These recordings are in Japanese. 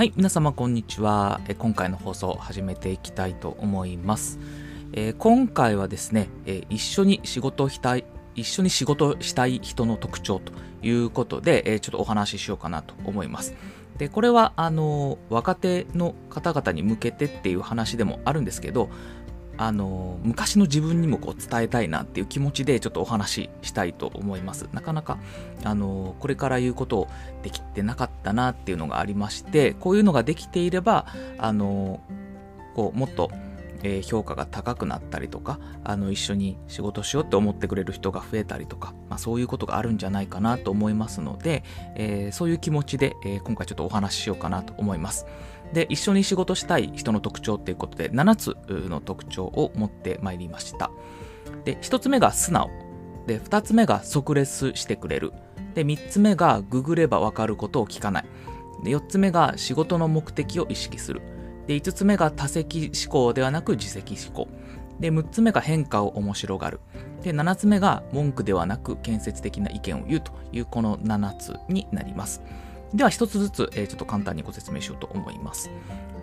はい、皆様こんにちは。え今回の放送を始めていきたいと思います。えー今回はですね、えー一緒に仕事をしたい、一緒に仕事したい人の特徴ということで、えーちょっとお話ししようかなと思います。で、これは、あのー若手の方々に向けてっていう話でもあるんですけど、あの昔の自分にもこう伝えたいなっていう気持ちでちょっとお話ししたいと思います。なかなか、あのこれから言うことをできてなかったなっていうのがありまして、こういうのができていれば、あのこうもっと、えー評価が高くなったりとか、あの一緒に仕事しようって思ってくれる人が増えたりとか、まあ、そういうことがあるんじゃないかなと思いますので、えーそういう気持ちで、えー今回ちょっとお話ししようかなと思います。で、一緒に仕事したい人の特徴っていうことで、7つの特徴を持ってまいりました。で、1つ目が素直。で、2つ目が即レスしてくれる。で、3つ目がググればわかることを聞かない。で、4つ目が仕事の目的を意識する。で、5つ目が多席思考ではなく自責思考。で、6つ目が変化を面白がる。で、7つ目が文句ではなく建設的な意見を言うというこの7つになります。では一つずつ、えーちょっと簡単にご説明しようと思います。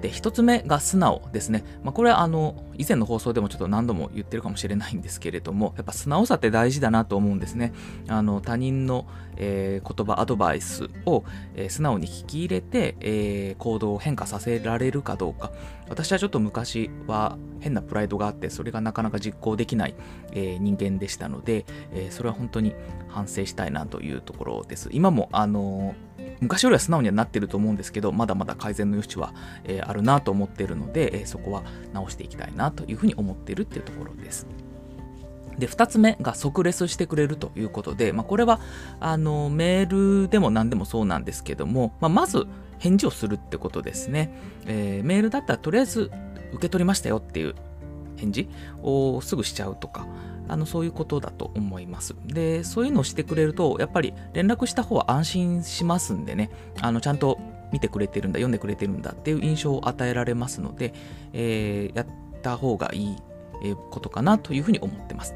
で、一つ目が素直ですね。まあ、これはあの、以前の放送でもちょっと何度も言ってるかもしれないんですけれども、やっぱ素直さって大事だなと思うんですね。あの、他人の、えー言葉、アドバイスを、えー素直に聞き入れて、えー行動を変化させられるかどうか。私はちょっと昔は変なプライドがあって、それがなかなか実行できない、えー人間でしたので、えーそれは本当に反省したいなというところです。今も、あの昔よりは素直にはなってると思うんですけど、まだまだ改善の余地は、えーあるなと思っているので、えーそこは直していきたいなというふうに思ってるっていうところです。で、2つ目が即レスしてくれるということで、まあ、これは、あの、メールでも何でもそうなんですけども、まあ、まず返事をするってことですね。えーメールだったらとりあえず受け取りましたよっていう返事をすぐしちゃうとか、あの、そういうことだと思います。で、そういうのをしてくれると、やっぱり連絡した方は安心しますんでね、あの、ちゃんと見てくれてるんだ、読んでくれてるんだっていう印象を与えられますので、えーやった方がいいことかなというふうに思ってます。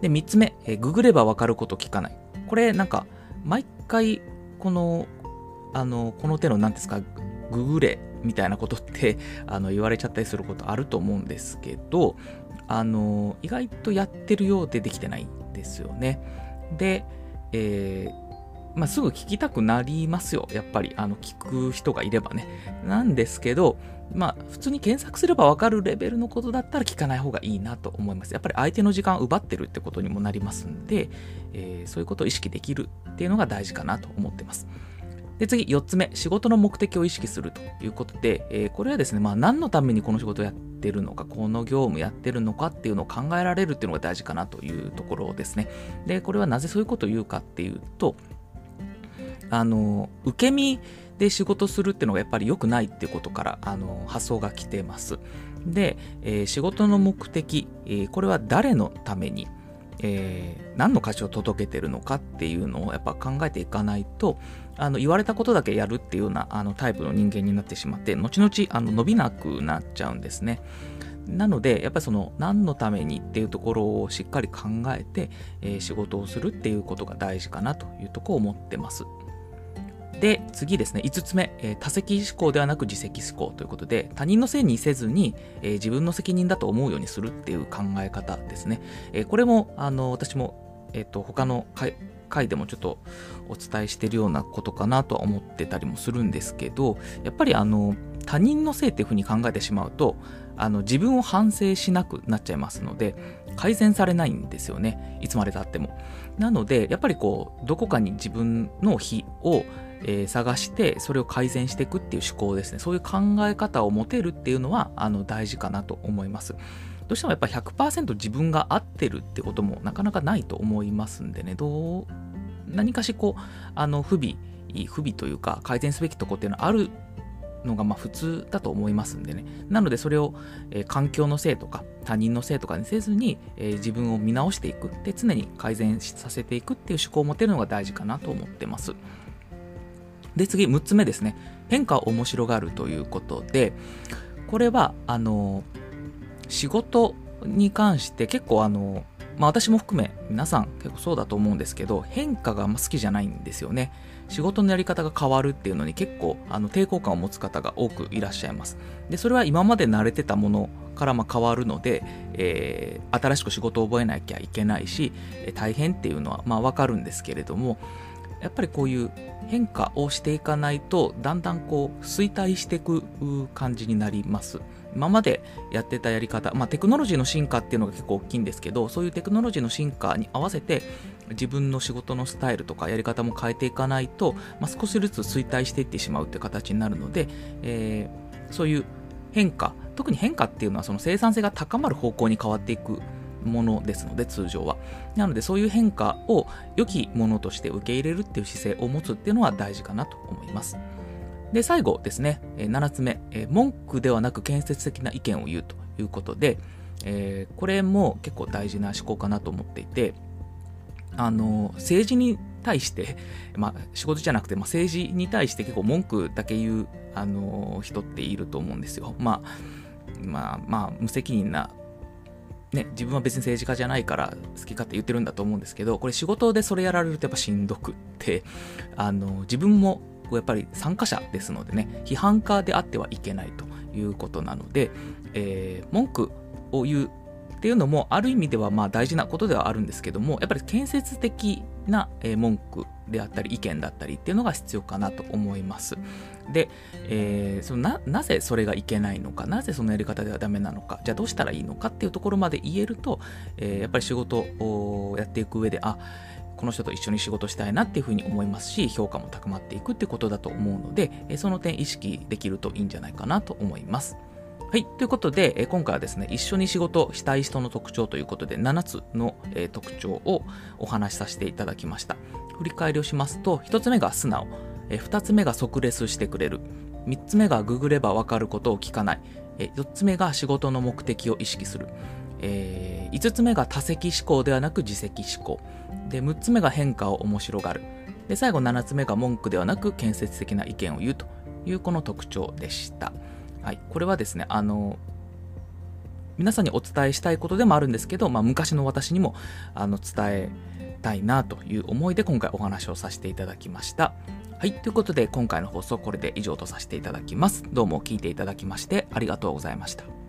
で、3つ目、えーググればわかること聞かない。これ、なんか、毎回、この、あの、この手の、なんですか、ググれみたいなことって、あの、言われちゃったりすることあると思うんですけど、あの、意外とやってるようでできてないんですよね。で、えーまあ、すぐ聞きたくなりますよ。やっぱり、あの、聞く人がいればね。なんですけど、まあ、普通に検索すればわかるレベルのことだったら聞かない方がいいなと思います。やっぱり相手の時間を奪ってるってことにもなりますんで、えーそういうことを意識できるっていうのが大事かなと思ってます。で、次、4つ目、仕事の目的を意識するということで、えーこれはですね、まあ、何のためにこの仕事をやってるのか、この業務やってるのかっていうのを考えられるっていうのが大事かなというところですね。で、これはなぜそういうことを言うかっていうと、あの、受け身で仕事するっていうのがやっぱり良くないっていうことから、あの、発想が来てます。で、えー仕事の目的、えーこれは誰のために、えー何の価値を届けてるのかっていうのをやっぱ考えていかないと、あの言われたことだけやるっていうようなあのタイプの人間になってしまって、後々あの伸びなくなっちゃうんですね。なので、やっぱりその何のためにっていうところをしっかり考えて、えー仕事をするっていうことが大事かなというところを思ってます。で、次ですね、5つ目、えー多責思考ではなく自責思考ということで、他人のせいにせずに、えー自分の責任だと思うようにするっていう考え方ですね。えこれも、あの、私も、えっ、と、他の回でもちょっとお伝えしてるようなことかなとは思ってたりもするんですけど、やっぱりあの、他人のせいっていうふうに考えてしまうと、あの、自分を反省しなくなっちゃいますので、改善されないんですよね。いつまでたっても。なので、やっぱりこう、どこかに自分の非を、えー探して、それを改善していくっていう思考ですね。そういう考え方を持てるっていうのは、あの、大事かなと思います。どうしてもやっぱ100%自分が合ってるってこともなかなかないと思いますんでね、どう、何かしこう、あの、不備、不備というか、改善すべきとこっていうのはあるのがまあ普通だと思いますんでね。なのでそれを、えー環境のせいとか他人のせいとかにせずに、えー自分を見直していく。で、常に改善させていくっていう思考を持てるのが大事かなと思ってます。で、次、6つ目ですね。変化を面白がるということで、これは、あの、仕事に関して結構あの、まあ、私も含め皆さん結構そうだと思うんですけど変化があんま好きじゃないんですよね。仕事のやり方が変わるっていうのに結構あの抵抗感を持つ方が多くいらっしゃいます。でそれは今まで慣れてたものからま変わるので、えー、新しく仕事を覚えなきゃいけないし大変っていうのはまあ分かるんですけれどもやっぱりこういう変化をしていかないとだんだんこう衰退していく感じになります。今までやってたやり方、まあ、テクノロジーの進化っていうのが結構大きいんですけどそういうテクノロジーの進化に合わせて自分の仕事のスタイルとかやり方も変えていかないと、まあ、少しずつ衰退していってしまうっていう形になるので、えー、そういう変化特に変化っていうのはその生産性が高まる方向に変わっていくものですので通常は。なのでそういう変化を良きものとして受け入れるっていう姿勢を持つっていうのは大事かなと思います。で最後ですね7つ目文句ではなく建設的な意見を言うということで、えー、これも結構大事な思考かなと思っていてあの政治に対して、まあ、仕事じゃなくて、まあ、政治に対して結構文句だけ言うあの人っていると思うんですよ。まあまあまあ無責任なね、自分は別に政治家じゃないから好き勝手言ってるんだと思うんですけどこれ仕事でそれやられるとやっぱしんどくってあの自分もやっぱり参加者ですのでね批判家であってはいけないということなので、えー、文句を言うっていうのもある意味ではまあ大事なことではあるんですけどもやっぱり建設的な文句であったり意見だったりっていうのが必要かなと思います。で、えー、そのなぜそれがいけないのかなぜそのやり方ではダメなのかじゃあどうしたらいいのかっていうところまで言えると、えー、やっぱり仕事をやっていく上であこの人と一緒に仕事したいなっていうふうに思いますし評価も高まっていくってことだと思うのでその点意識できるといいんじゃないかなと思います。はい。ということで、え今回はですね、一緒に仕事したい人の特徴ということで、7つの、え特徴をお話しさせていただきました。振り返りをしますと、1つ目が素直、え2つ目が即レスしてくれる、3つ目がググればわかることを聞かない、え4つ目が仕事の目的を意識する、えー、5つ目が多責思考ではなく自責思考、で6つ目が変化を面白がる、で最後7つ目が文句ではなく建設的な意見を言うというこの特徴でした。はい、これはですね、あの、皆さんにお伝えしたいことでもあるんですけど、まあ、昔の私にもあの伝えたいなという思いで今回お話をさせていただきました。はい、ということで今回の放送これで以上とさせていただきます。どうも聞いていただきましてありがとうございました。